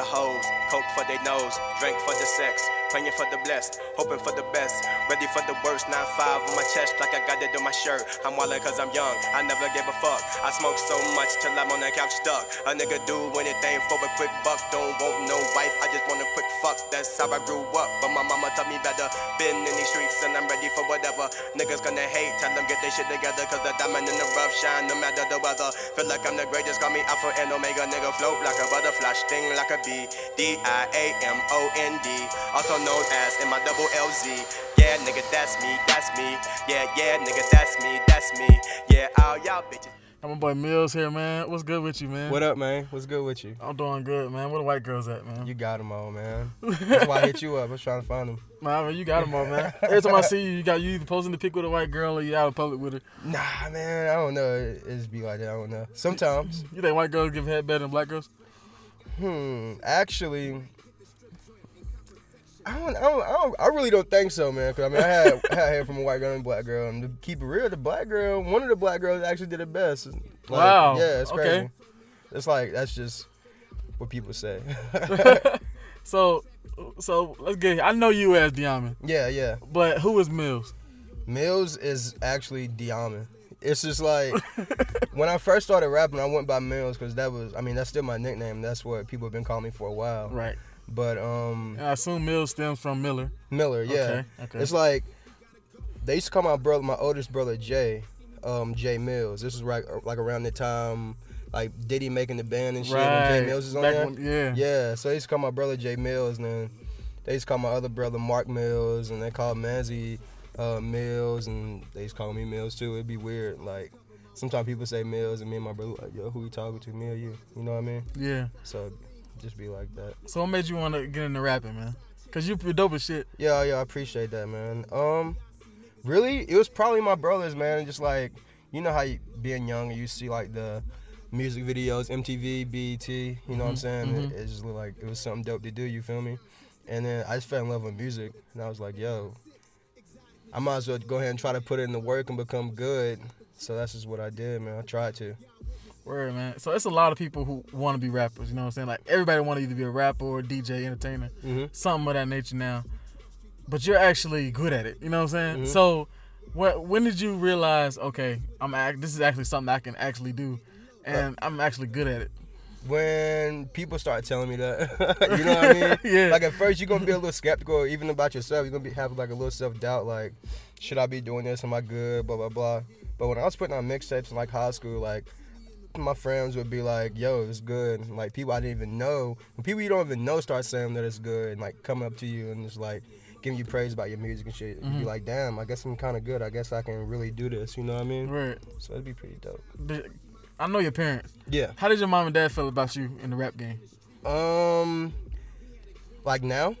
the hoes, coke for their nose, drink for the sex, praying for the blessed, hoping for the best, ready for the worst. 9-5 on my chest like I got it on my shirt. I'm wildin' cause I'm young, I never gave a fuck. I smoke so much till I'm on the couch stuck. A nigga do anything for a quick buck, don't want no wife, I just want a quick fuck. That's how I grew up, but my mama taught me better. Been in these streets and I'm ready for whatever. Niggas gonna hate, tell them get their shit together, cause the diamond in the rough shine no matter the weather. Feel like I'm the greatest, call me Alpha and Omega, nigga float like a butterfly, sting like a bee. D I A M O N D, also known as in my double L Z. Yeah, nigga, that's me, that's me. Yeah, yeah, nigga, that's me, that's me. Yeah, all y'all bitches. I'm my boy Millz here, man. What's good with you, man? What up, man? What's good with you? I'm doing good, man. Where the white girls at, man? You got them all, man. That's why I hit you up. I was trying to find them. Nah, man, you got them all, man. Every time I see you, you got you either posting the pic with a white girl or you out in public with her. Nah, man. I don't know. It, it just be like that. I don't know. Sometimes. You think white girls give head better than black girls? Hmm. Actually, I don't, I don't, I don't. I really don't think so, man. Cause I mean, I had, I had hair from a white girl and a black girl, and to keep it real, the black girl, one of the black girls actually did it best. Like, Wow. Yeah, it's crazy. Okay. It's like that's just what people say. So, so let's get. I know you as Diamond, yeah, yeah. but who is Millz? Millz is actually Diamond. It's just like when I first started rapping, I went by Millz because that was, I mean, that's still my nickname. That's what people have been calling me for a while. Right. But um, I assume Millz stems from Miller. Miller, yeah. Okay, okay. It's like they used to call my brother, my oldest brother Jay, um, Jay Mills. This is right, like around the time like Diddy making the band and shit. When Jay Mills is on Back there. when- yeah. Yeah. So they used to call my brother Jay Mills, and then they used to call my other brother Mark Mills, and they called Manzi uh, Mills, and they used to call me Millz too. It'd be weird, like. Sometimes people say Millz, and me and my brother like, yo, who you talking to, me or you? You know what I mean? Yeah. So, just be like that. So what made you want to get into rapping, man? Cause you pretty dope as shit. Yeah, yeah, I appreciate that, man. Um, really, it was probably my brothers, man. Just like you know how you, being young, you see like the music videos, MTV, BET. You know what I'm Mhm, saying? mhm. It, it just looked like it was something dope to do. You feel me? And then I just fell in love with music, and I was like, yo, I might as well go ahead and try to put it in the work and become good. So that's just what I did, man. I tried to. Word, man. So it's a lot of people who want to be rappers. You know what I'm saying? Like everybody want to either be a rapper or a DJ, entertainer, hmm something of that nature now. But you're actually good at it. You know what I'm saying? Mhm. So, what? When did you realize? Okay, I'm. Act, this is actually something I can actually do, and I'm actually good at it. when people start telling me that, you know what I mean? Yeah. Like at first you're gonna be a little skeptical, even about yourself. You're gonna be have like a little self doubt, like, should I be doing this? Am I good? Blah blah blah. But when I was putting on mixtapes in like high school, like my friends would be like, "Yo, it's good." And, like people I didn't even know, when people you don't even know start saying that it's good, and like coming up to you and just like giving you praise about your music and shit, you'd Mhm. be like, "Damn, I guess I'm kind of good. I guess I can really do this." You know what I mean? Right. So it'd be pretty dope. Did- I know your parents. Yeah. How did your mom and dad feel about you in the rap game? Um, like now.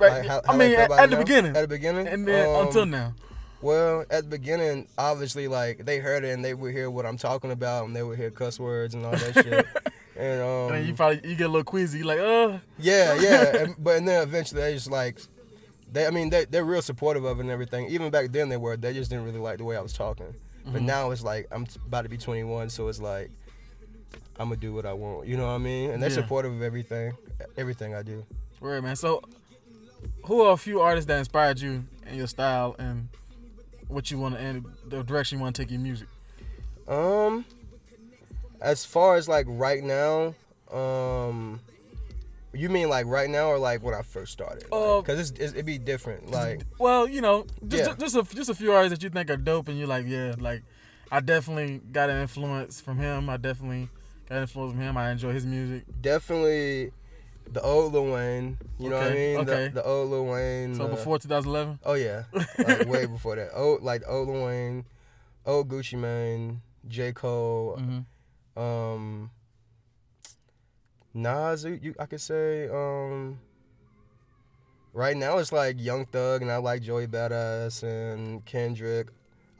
Right. Like, how- I mean, at, at the beginning, At the beginning, and then Um, until now. Well, at the beginning, obviously, like they heard it and they would hear what I'm talking about, and they would hear cuss words and all that shit. And um, And then you probably you get a little queasy. Like, uh, yeah, yeah. and, but and then eventually they just like, they, I mean, they they're real supportive of it and everything. Even back then they were. They just didn't really like the way I was talking. But Mhm. now it's like I'm about to be 21, so it's like I'm gonna do what I want. You know what I mean? And they're Yeah. supportive of everything, everything I do. Right, man. So, who are a few artists that inspired you in your style and what you want to and the direction you want to take your music? Um, as far as like right now, um, you mean like right now or like when I first started? Uh, Because it's, it's, it'd be different. Like, Well, you know, just Yeah. just a just a few artists that you think are dope, and you're like, yeah, like I definitely got an influence from him. I definitely got an influence from him. I enjoy his music. definitely the old Lil Wayne. You know what I mean? okay. The, the old Lil Wayne. So the- before 2011, Oh yeah, like way before that. Oh, like old Lil Wayne, old Gucci Mane, J Cole, hmm um, Nas. You, you- I could say. Um, right now it's like Young Thug, and I like Joey Badass and Kendrick.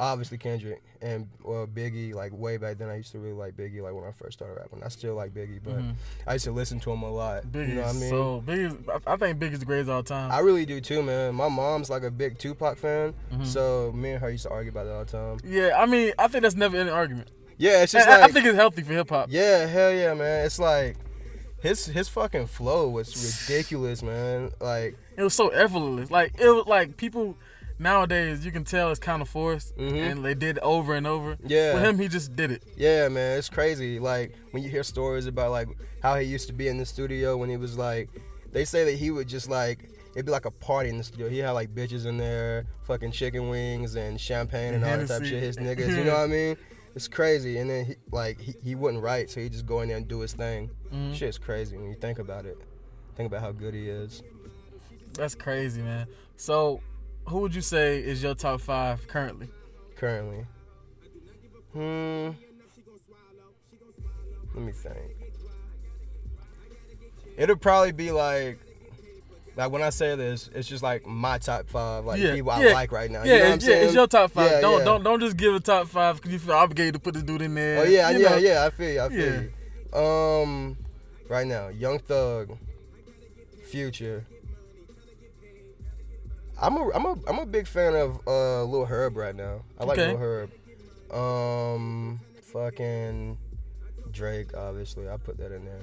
Obviously Kendrick and well Biggie. Like way back then, I used to really like Biggie. Like when I first started rapping, I still like Biggie, but Mhm. I used to listen to him a lot. Biggie. you know what I mean? So Biggie, I think Biggie's the greatest all time. I really do too, man. My mom's like a big Tupac fan, Mhm. so me and her used to argue about it all the time. yeah, I mean, I think that's never an argument. Yeah, it's just I- like I think it's healthy for hip hop. Yeah, hell yeah, man. It's like his his fucking flow was ridiculous, man. Like It was so effortless. Like it was like people nowadays you can tell it's kind of forced, Mhm. and they did it over and over. Yeah. With him, he just did it. Yeah, man, it's crazy. Like when you hear stories about like how he used to be in the studio when he was like, they say that he would just like it'd be like a party in the studio. He had like bitches in there, fucking chicken wings and champagne and all that type shit. His niggas, you know what I mean? It's crazy. And then he, like he, he wouldn't write, so he just go in there and do his thing. Mhm. Shit's crazy when you think about it. Think about how good he is. That's crazy, man. So, who would you say is your top five currently? currently. Hmm. Let me think. It'll probably be like, like when I say this, it's just like my top five, like Yeah, people I yeah. like right now. Yeah, you know what I'm yeah, saying? it's your top five. Yeah, don't don't don't just give a top five because you feel obligated to put this dude in there. Oh yeah, yeah, know. yeah. I feel you. I feel you. Um, right now, Young Thug, Future. I'm a I'm a I'm a big fan of uh Lil Herb right now. I like Okay. Lil Herb. Um, fucking Drake, obviously. I put that in there.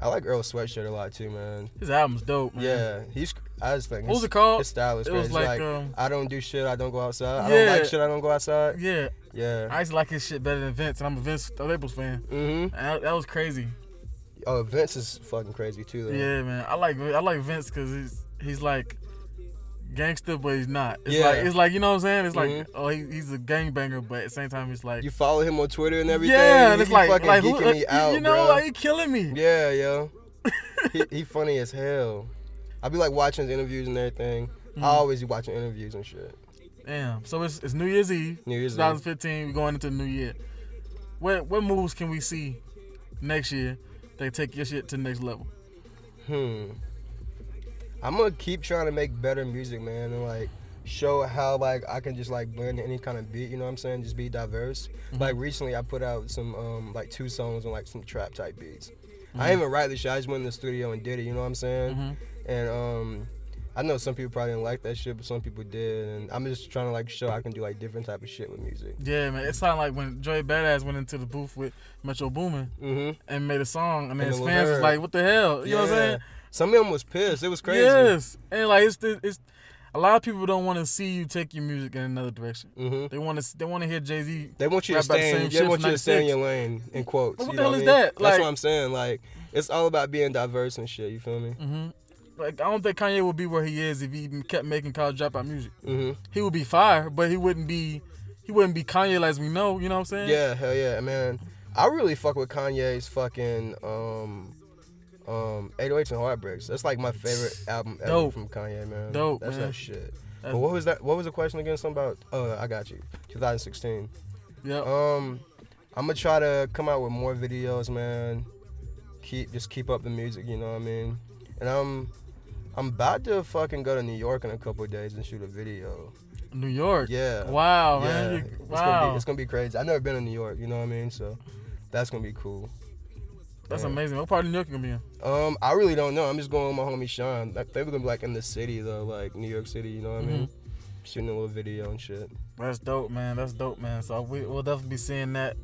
I like Earl Sweatshirt a lot too, man. His album's dope, man. Yeah, he's. I just think What was it called? his style is It was like, like, um, I don't do shit. I don't go outside. I Yeah. don't like shit. I don't go outside. Yeah, Yeah. I used to like his shit better than Vince, and I'm a Vince Staples fan. Mhm. And that, that was crazy. Oh, Vince is fucking crazy too, though. Yeah, man. I like I like Vince because he's he's like gangster, but he's not. It's Yeah. like it's like you know what I'm saying. It's like Mhm. oh he, he's a gangbanger, but at the same time he's like You follow him on Twitter and everything. yeah, and it's like fucking like geeking me you- out, you know bro. like he killing me. yeah, yo. he, he funny as hell. I be like watching his interviews and everything. Mm-hmm. I always be watching interviews and shit. Damn. So it's it's New Year's Eve, New Year's Eve. 2015. We're going into the new year. What what moves can we see next year that take your shit to the next level? Hmm. I'm gonna keep trying to make better music, man, and like show how like I can just like blend any kind of beat. You know what I'm saying? Just be diverse. Mm-hmm. Like recently, I put out some um like two songs on like some trap type beats. Mm-hmm. I didn't even write the shit. I just went in the studio and did it. You know what I'm saying? Mhm. And um, I know some people probably didn't like that shit, but some people did. And I'm just trying to like show I can do like different type of shit with music. Yeah, man. It sounded like when Joey Badass went into the booth with Metro Boomin Mm-hmm. and made a song, and And his fans was like, "What the hell?" You know what I'm saying? Some of them was pissed. It was crazy. Yes, and like it's the, it's a lot of people don't want to see you take your music in another direction. hmm They want to they want to hear Jay Z. They want you to the stay. In, they want you to stay in your lane. In quotes. What the hell is mean? that? That's Like- what I'm saying. Like it's all about being diverse and shit. You feel me? hmm Like I don't think Kanye would be where he is if he even kept making college dropout music. hmm He would be fire, but he wouldn't be he wouldn't be Kanye as we know. You know what I'm saying? Yeah, hell yeah, man. I really fuck with Kanye's fucking um um 808s and Heartbreaks. That's like my favorite album ever Dope. from Kanye, man. Dope, That's man. that shit. That's- But what was that? What was the question again? Something about? Uh, I got you. 2016. Yeah. Um, I'm gonna try to come out with more videos, man. Keep just keep up the music, you know what I mean? And I'm I'm about to fucking go to New York in a couple of days and shoot a video. New York. Yeah. Wow, yeah. man. You- It's wow. gonna be it's gonna be crazy. I've never been to New York, you know what I mean? So that's gonna be cool. That's Yeah. amazing. What part of New York you gonna be in? Um, I really don't know. I'm just going with my homie Sean. Like, they were gonna be like in the city though, like New York City. You know what I mean? Mm-hmm. Shooting a little video and shit. That's dope, man. That's dope, man. So we, we'll definitely be seeing that.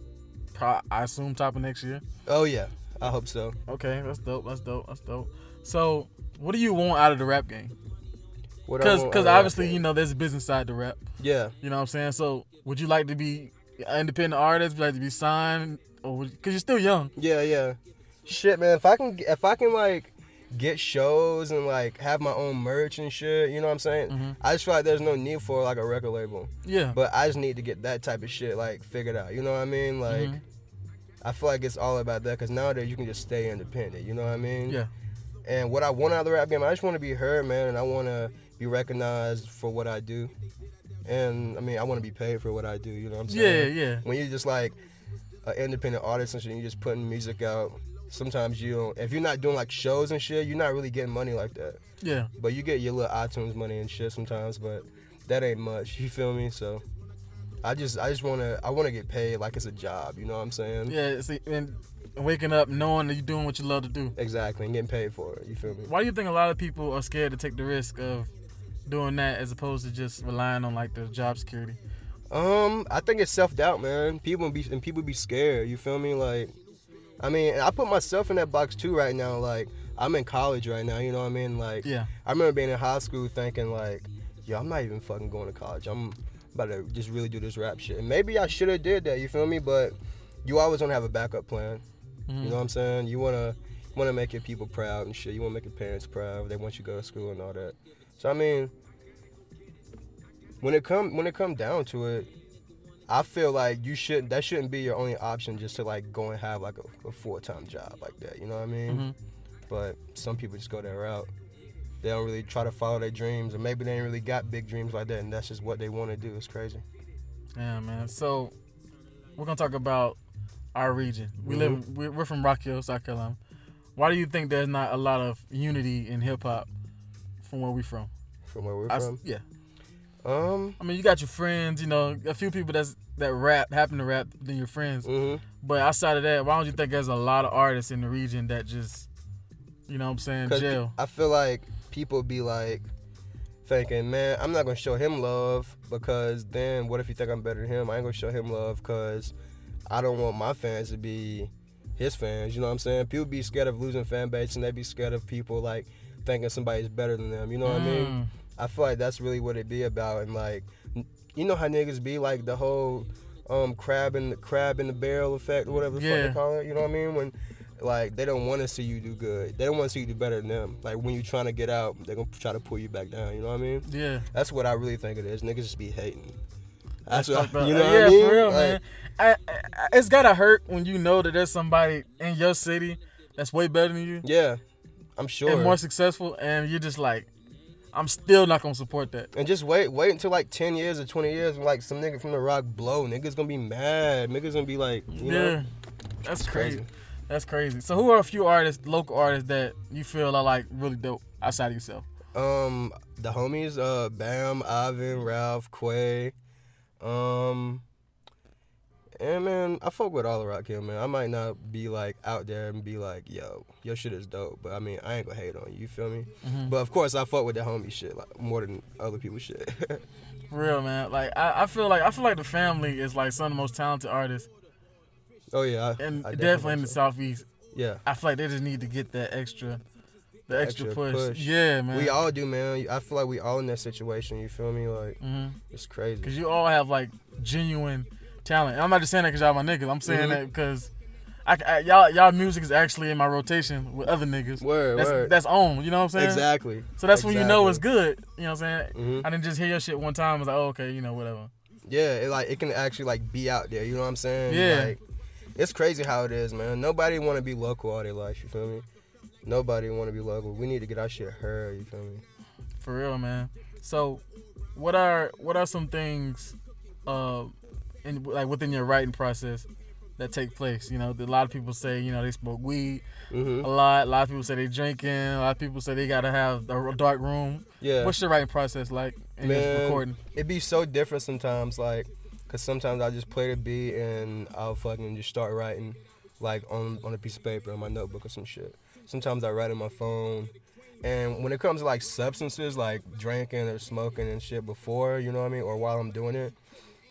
I assume top of next year. Oh yeah, I hope so. Okay, that's dope. That's dope. That's dope. So, what do you want out of the rap game? Because because obviously you know there's a business side to rap. Yeah. You know what I'm saying? So, would you like to be an independent artist? Would you like to be signed? Or because you're still young. Yeah, yeah. Shit, man. If I can, if I can like get shows and like have my own merch and shit, you know what I'm saying? Mhm. I just feel like there's no need for like a record label, Yeah. but I just need to get that type of shit like figured out. You know what I mean? Like, Mhm. I feel like it's all about that because nowadays you can just stay independent. You know what I mean? Yeah. And what I want out of the rap game, I just want to be heard, man, and I want to be recognized for what I do. And I mean, I want to be paid for what I do. You know what I'm saying? Yeah. yeah. when you're just like an independent artist and shit, and you're just putting music out. Sometimes you don't. If you're not doing like shows and shit, you're not really getting money like that. Yeah. But you get your little iTunes money and shit sometimes, but that ain't much. You feel me? So I just, I just wanna, I wanna get paid like it's a job. You know what I'm saying? Yeah. See, and waking up knowing that you're doing what you love to do. Exactly, and getting paid for it. You feel me? Why do you think a lot of people are scared to take the risk of doing that as opposed to just relying on like the job security? Um, I think it's self doubt, man. People be and people be scared. You feel me? Like I mean, I put myself in that box too right now. Like, I'm in college right now. You know what I mean? Like, Yeah. I remember being in high school thinking like, yo, I'm not even fucking going to college. I'm about to just really do this rap shit. And maybe I should have did that. You feel me? But you always want to have a backup plan. Mhm. You know what I'm saying? You wanna wanna make your people proud and shit. You wanna make your parents proud. They want you to go to school and all that. So I mean, when it come when it come down to it, I feel like you shouldn't. that shouldn't be your only option just to like go and have like a, a full time job like that. You know what I mean? Mhm. But some people just go that route. They don't really try to follow their dreams, or maybe they ain't really got big dreams like that, and that's just what they want to do. It's crazy. Yeah, man. So we're gonna talk about our region. We Mhm. live. We're, we're from Rock Hill, South Carolina. Why do you think there's not a lot of unity in hip hop from where we from? From where we're I from, yeah. Um, I mean, you got your friends. You know, a few people that's that rap happen to rap than your friends. hmm But outside of that, why don't you think there's a lot of artists in the region that just, you know, what I'm saying, jail? I feel like people be like thinking, man, I'm not gonna show him love because then what if you think I'm better than him? I ain't gonna show him love because I don't want my fans to be his fans. You know what I'm saying? People be scared of losing fan base and they be scared of people like thinking somebody's better than them. You know what I mean? I feel like that's really what it be about. And like, you know how niggas be like the whole um crab in the crab in the barrel effect or whatever the fuck they call it. You know what I mean? When like they don't want to see you do good. They don't want to see you do better than them. Like when you're trying to get out, they're gonna try to pull you back down. You know what I mean? Yeah. That's what I really think it is. Niggas just be hating. That's, That's what up. you know yeah, what I mean? for real, Like, man. I, I, it's gotta hurt when you know that there's somebody in your city that's way better than you Yeah, I'm sure. and more successful, and you're just like, I'm still not gonna support that. And just wait, wait until like ten years or twenty years, when like some nigga from the rock blow, niggas gonna be mad. Niggas gonna be like, you yeah, know, that's crazy. crazy. That's crazy. So, who are a few artists, local artists that you feel are like really dope outside of yourself? Um, the homies, uh, Bam, Ivan, Ralph, Quay, um, and man, I fuck with all the Rock Hill, man. I might not be like out there and be like, yo, your shit is dope, but I mean, I ain't gonna hate on you. You feel me? Mhm. But of course, I fuck with the homie shit like more than other people's shit. For real, man. Like I, I feel like I feel like the family is like some of the most talented artists, oh yeah, I, and I definitely in the so. southeast. Yeah, I feel like they just need to get that extra, the extra, extra push. push. Yeah, man. we all do, man. I feel like we all in that situation. You feel me? Like hmm it's crazy. Cause you all have like genuine talent. And I'm not just saying that because y'all my niggas. I'm saying Mhm. that because I, I- y'all y'all music is actually in my rotation with other niggas. Word, That's word. that's on. You know what I'm saying? exactly. So that's when you know it's good. You know what I'm saying? Mhm. I didn't just hear your shit one time. I was like, oh, okay, you know, whatever. Yeah, it like it can actually like be out there. You know what I'm saying? Yeah. Like, it's crazy how it is, man. Nobody want to be local all their life. You feel me? Nobody want to be local. We need to get our shit heard. You feel me? For real, man. So, what are what are some things, uh, in like within your writing process that take place? You know, a lot of people say you know they smoke weed hmm a lot. A lot of people say they drinking. A lot of people say they gotta have a dark room. Yeah. What's your writing process like in Man. recording? It be so different sometimes, like, cause sometimes I just play the beat and I'll fucking just start writing, like on on a piece of paper on my notebook or some shit. Sometimes I write on my phone. And when it comes to like substances, like drinking or smoking and shit before, you know what I mean, or while I'm doing it,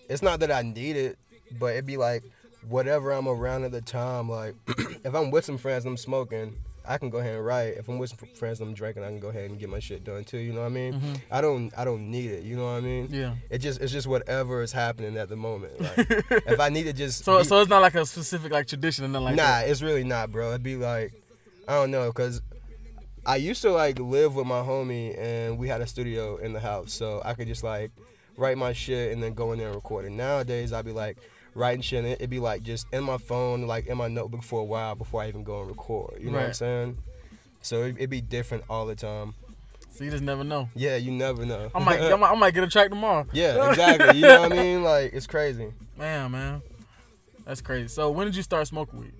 it's not that I need it, but it'd be like whatever I'm around at the time. Like if I'm with some friends and I'm smoking, I can go ahead and write. If I'm with some friends and I'm drinking, I can go ahead and get my shit done too. You know what I mean? Mhm. I don't I don't need it. You know what I mean? Yeah. It just it's just whatever is happening at the moment. Like if I need to just So be- so it's not like a specific like tradition and nothing like nah, that. it's really not, bro. It'd be like I don't know, cause I used to like live with my homie and we had a studio in the house, so I could just like write my shit and then go in there and record it. Nowadays, I'd be like writing shit, and it'd be like just in my phone, like in my notebook for a while before I even go and record. You know what I'm saying? So it, it'd be different all the time. So you just never know. Yeah, you never know. I might I might, I might get a track tomorrow. yeah, exactly. You know what I mean? Like it's crazy. Man, man, that's crazy. So when did you start smoking weed?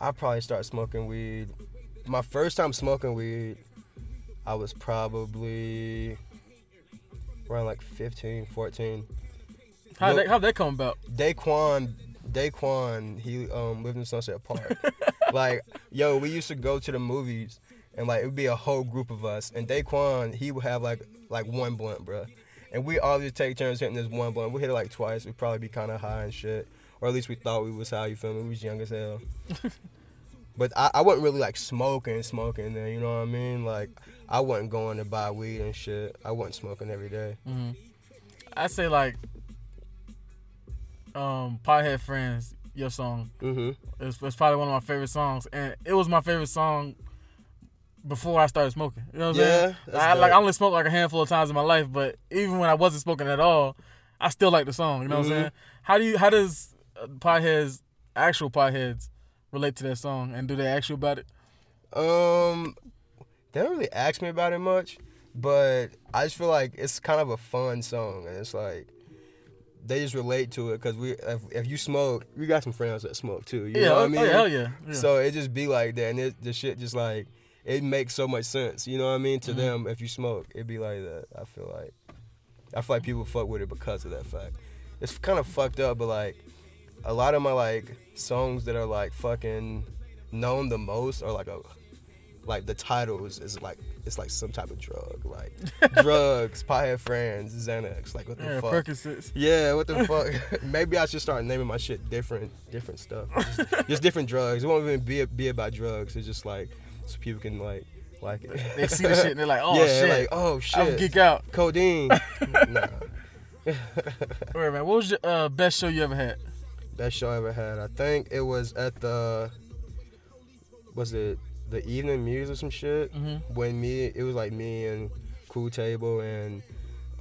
I probably started smoking weed. My first time smoking weed, I was probably around like 15, 14. How that how that come about? Daquan, Daquan, he um lived in Sunset Park. like, yo, we used to go to the movies and like it would be a whole group of us. And Daquan, he would have like like one blunt, bro. And we all just take turns hitting this one blunt. We hit it like twice. We'd probably be kind of high and shit. Or at least we thought we was high, you feel me? We was young as hell. But I, I wasn't really like smoking, smoking there. You know what I mean? Like I wasn't going to buy weed and shit. I wasn't smoking every day. hmm I say like, um, Pothead Friends, your song. Mhm. It's, it's probably one of my favorite songs, and it was my favorite song before I started smoking. You know what I'm Yeah, saying? that's I, like I only smoked like a handful of times in my life, but even when I wasn't smoking at all, I still like the song. You know what I'm Mhm. saying? How do you? How does Potheads, actual Potheads, relate to that song, and do they ask you about it? Um, they don't really ask me about it much, but I just feel like it's kind of a fun song, and it's like they just relate to it because we, if, if you smoke, we got some friends that smoke too. You yeah, know what oh, I mean? oh, hell yeah. yeah. So it just be like that, and it, the shit just like it makes so much sense. You know what I mean? To Mhm. them, if you smoke, it'd be like that. I feel like I feel like people fuck with it because of that fact. It's kind of fucked up, but like a lot of my like songs that are like fucking known the most are like a like the titles is like it's like some type of drug, like drugs, pothead friends, Xanax, like what the yeah, fuck. Percocets. Yeah, what the fuck? Maybe I should start naming my shit different, different stuff. Just, just different drugs. It won't even be be about drugs. It's just like so people can like like it. They see the shit and they're like, oh yeah, shit, like oh shit, geek out. codeine. nah, All right, man. What was your uh, best show you ever had? Best show I ever had. I think it was at the was it the evening muse or some shit. Mm-hmm. When me, it was like me and Cool Table and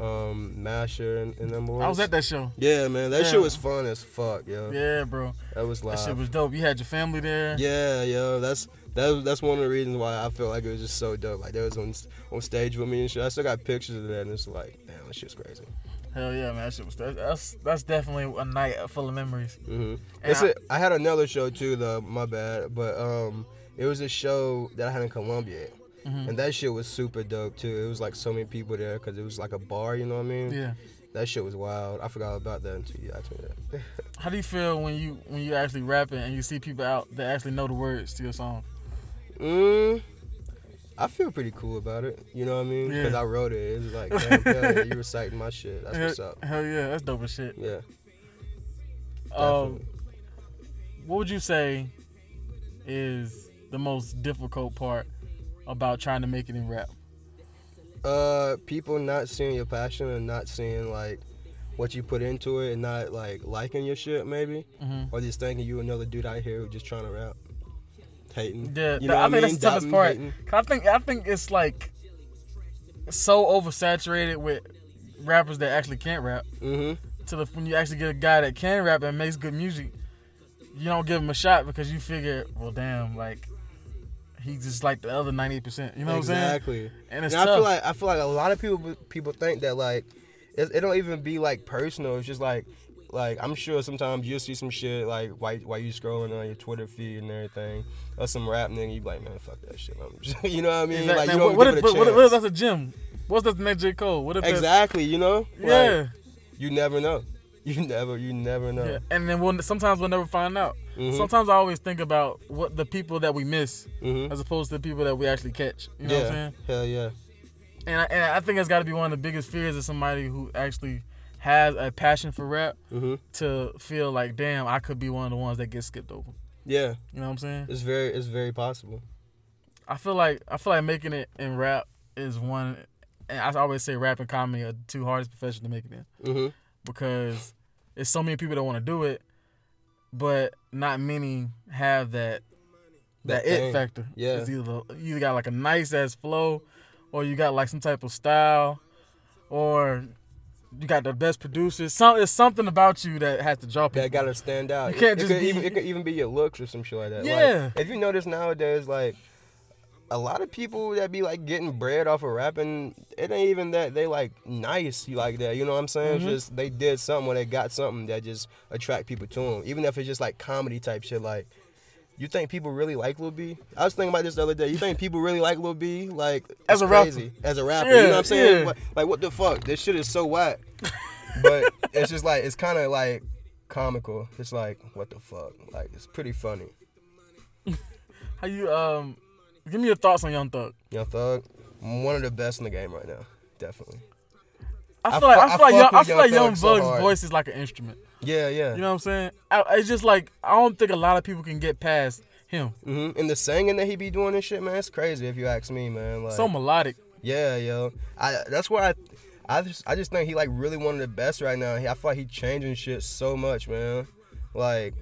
um Masher and, and them boys. I was at that show. Yeah, man, that Yeah. shit was fun as fuck, yo. Yeah, bro. That was live. That shit was dope. You had your family there. Yeah, yo, that's that, that's one of the reasons why I feel like it was just so dope. Like they was on on stage with me and shit. I still got pictures of that, and it's like, damn, that shit's crazy. Hell yeah, man. That shit was that's that's definitely a night full of memories. hmm It's I- a, I had another show too, though. My bad, but um, it was a show that I had in Columbia, Mhm. and that shit was super dope too. It was like so many people there because it was like a bar. You know what I mean? Yeah. That shit was wild. I forgot about that until you asked me that. How do you feel when you when you actually rapping and you see people out that actually know the words to your song? Mm, I feel pretty cool about it. You know what I mean? Because Yeah. I wrote it. It's like, damn, hell yeah, you reciting my shit. That's what's up. hell yeah, that's dope as shit. Yeah. Um, what would you say is the most difficult part about trying to make it in rap? Uh, people not seeing your passion and not seeing like what you put into it and not like liking your shit maybe, hmm or just thinking you another dude out here who just trying to rap, hating. Yeah, you th- I think mean? that's the toughest part. hating. 'Cause I think I think it's like so oversaturated with rappers that actually can't rap. Mhm. To the when you actually get a guy that can rap and makes good music, you don't give him a shot because you figure, well, damn, like he's just like the other ninety percent. You know what I'm saying? exactly. And it's And I feel like I feel like a lot of people people think that like it, it don't even be like personal. It's just like like I'm sure sometimes you'll see some shit like while while you scrolling on your Twitter feed and everything, or some rap nigga, you be like, man, fuck that shit. You know what I mean? Exactly. Like you don't what, give if, it a what, what if that's a gym? What's the next J Cole? What if Exactly, you know? Like, Yeah. you never know. You never, you never know. yeah. And then we'll, sometimes we'll never find out. Mhm. Sometimes I always think about what the people that we miss Mhm. as opposed to the people that we actually catch. You know yeah. what I'm saying? Hell yeah. And I, and I think that's got to be one of the biggest fears of somebody who actually has a passion for rap hmm to feel like, damn, I could be one of the ones that gets skipped over. Yeah. You know what I'm saying? It's very, it's very possible. I feel like I feel like making it in rap is one. And I always say rap and comedy are the two hardest professions to make it in. hmm because there's so many people that want to do it, but not many have that that, That it factor. Yeah. it's either you got like a nice ass flow, or you got like some type of style, or you got the best producers. Some it's something about you that has to people. That gotta stand out. You can't it, just it could be- even, it could even be your looks or some shit like that. Like, Yeah. if you notice nowadays, like a lot of people that be like getting bread off of rapping, it ain't even that they like nice you like that. You know what I'm saying? It's Mhm. just they did something or they got something that just attract people to them. Even if it's just like comedy type shit, like. You think people really like Lil B? I was thinking about this the other day. You think people really like Lil B? Like As a rapper. As a rapper, yeah, you know what I'm saying? yeah. Like, like, what the fuck? This shit is so whack. but it's just like it's kind of like comical. It's like what the fuck? Like it's pretty funny. How you um? Give me your thoughts on Young Thug. Young Thug, one of the best in the game right now, definitely. I I feel like fu- I I feel like fuck Young, I feel Young like Young Thug so Thug's voice is like an instrument. Yeah, yeah. You know what I'm saying? I, it's just like I don't think a lot of people can get past him. hmm And the singing that he be doing and shit, man, it's crazy if you ask me, man. Like, so melodic. yeah, yo, I that's why I, I just I just think he like really one of the best right now. He, I feel like he changing shit so much, man. Like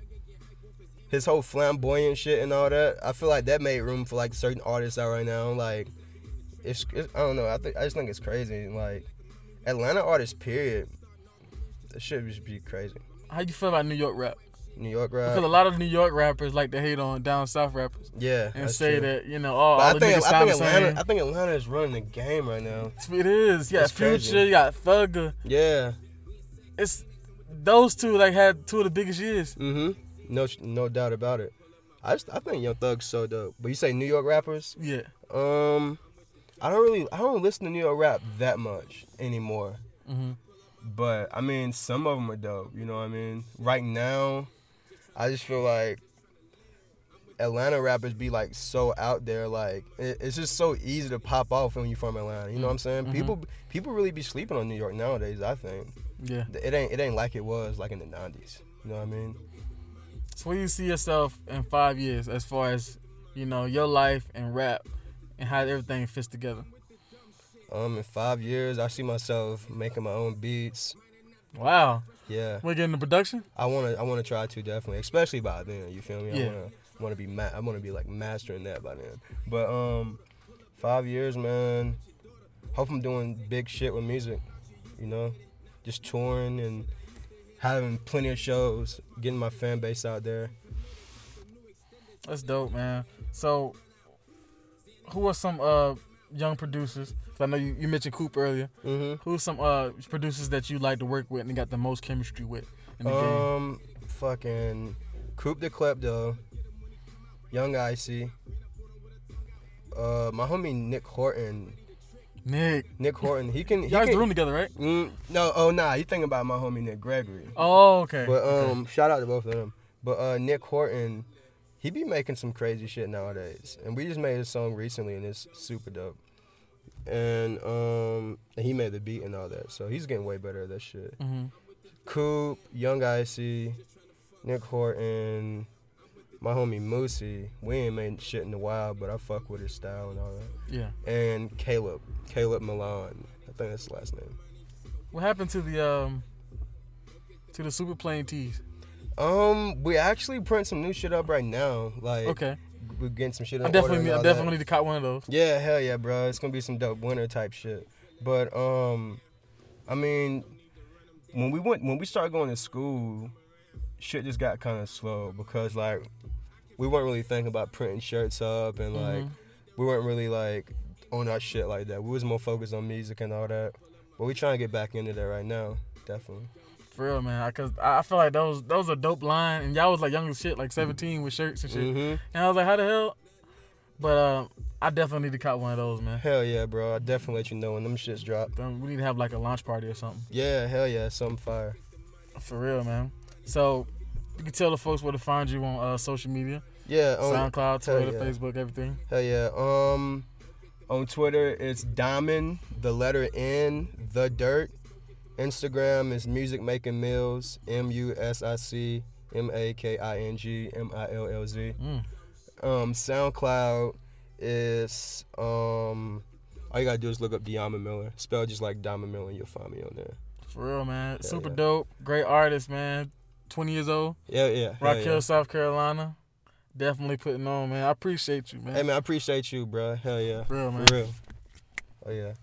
his whole flamboyant shit and all that. I feel like that made room for like certain artists out right now. Like it's, it's I don't know. I think I just think it's crazy. Like Atlanta artists, period. That shit just be crazy. How you feel about New York rap? New York rap. Because a lot of New York rappers like to hate on down south rappers Yeah, and say true. that you know all, But all I the think niggas I think Atlanta. I think Atlanta is running the game right now. It is. You got It's crazy. Future, you got Thugger. Yeah. It's those two like had two of the biggest years. Mm-hmm. No, no doubt about it. I just, I think Young Thug's so dope. But you say New York rappers? Yeah. Um, I don't really, I don't listen to New York rap that much anymore. Mm hmm But I mean, some of them are dope. You know what I mean? Right now, I just feel like Atlanta rappers be like so out there. Like it, it's just so easy to pop off when you from Atlanta. You know what I'm saying? Mhm. People, people really be sleeping on New York nowadays. I think Yeah. it ain't, it ain't like it was like in the '90s. You know what I mean? So where you see yourself in five years as far as you know your life and rap and how everything fits together? Um, in five years, I see myself making my own beats. Wow. Yeah, We're getting the production. I wanna, I wanna try to definitely, especially by then. You feel me? Yeah. I wanna, wanna be, ma- I wanna be like mastering that by then. But um, five years, man. Hope I'm doing big shit with music. You know, just touring and having plenty of shows, getting my fan base out there. That's dope, man. So, who are some uh young producers? I know you, you mentioned Coop earlier. Mhm. Who are some uh producers that you like to work with and got the most chemistry with in the game? Um, fucking Coop the Klepto, Young Icy, uh, my homie Nick Horton. Nick, Nick Horton, he can. He y'all can the room together, right? mm, no, oh nah, you thinking about my homie Nick Gregory. Oh, okay. But okay. um, shout out to both of them. But uh, Nick Horton, he be making some crazy shit nowadays, and we just made a song recently, and it's super dope. And um, he made the beat and all that, so he's getting way better at that shit. Mhm. Coop, Young Icy, Nick Horton, my homie Moosey. We ain't made shit in a while, but I fuck with his style and all that. Yeah. And Caleb, Caleb Milan. I think that's the last name. What happened to the um to the super plain tees? Um, we actually print some new shit up right now. Like, Okay. we're getting some shit. I definitely I definitely that. need to cop one of those. Yeah, hell yeah, bro. It's gonna be some dope winter type shit. But um, I mean, when we went when we started going to school, shit just got kind of slow because like we weren't really thinking about printing shirts up and like Mhm. we weren't really like on our shit like that. We was more focused on music and all that. But we trying to get back into that right now, definitely. For real, man. Cause I I feel like those those are dope line, and y'all was like young as shit, like 17 with shirts and shit. hmm And I was like, how the hell? But uh, I definitely need to cop one of those, man. Hell yeah, bro. I definitely let you know when them shits drop. Then We need to have like a launch party or something. Yeah, hell yeah, something fire. For real, man. So you can tell the folks where to find you on uh, social media, Yeah, on, SoundCloud, Twitter, yeah. Facebook, everything. Hell yeah. Um, on Twitter it's Diamond, the letter N, the Dirt. Instagram is Music Making Millz, M U S I C M A K I N G M I L L Z. Mm. Um, SoundCloud is um, all you gotta do is look up Diamond Miller, spell just like Diamond Miller, and you'll find me on there. For real, man. Hell Super yeah. dope. Great artist, man. 20 years old. Yeah, yeah. Rock Hill, yeah. South Carolina. Definitely putting on, man. I appreciate you, man. Hey man, I appreciate you, bro. Hell yeah. For real, man. For real. Oh yeah.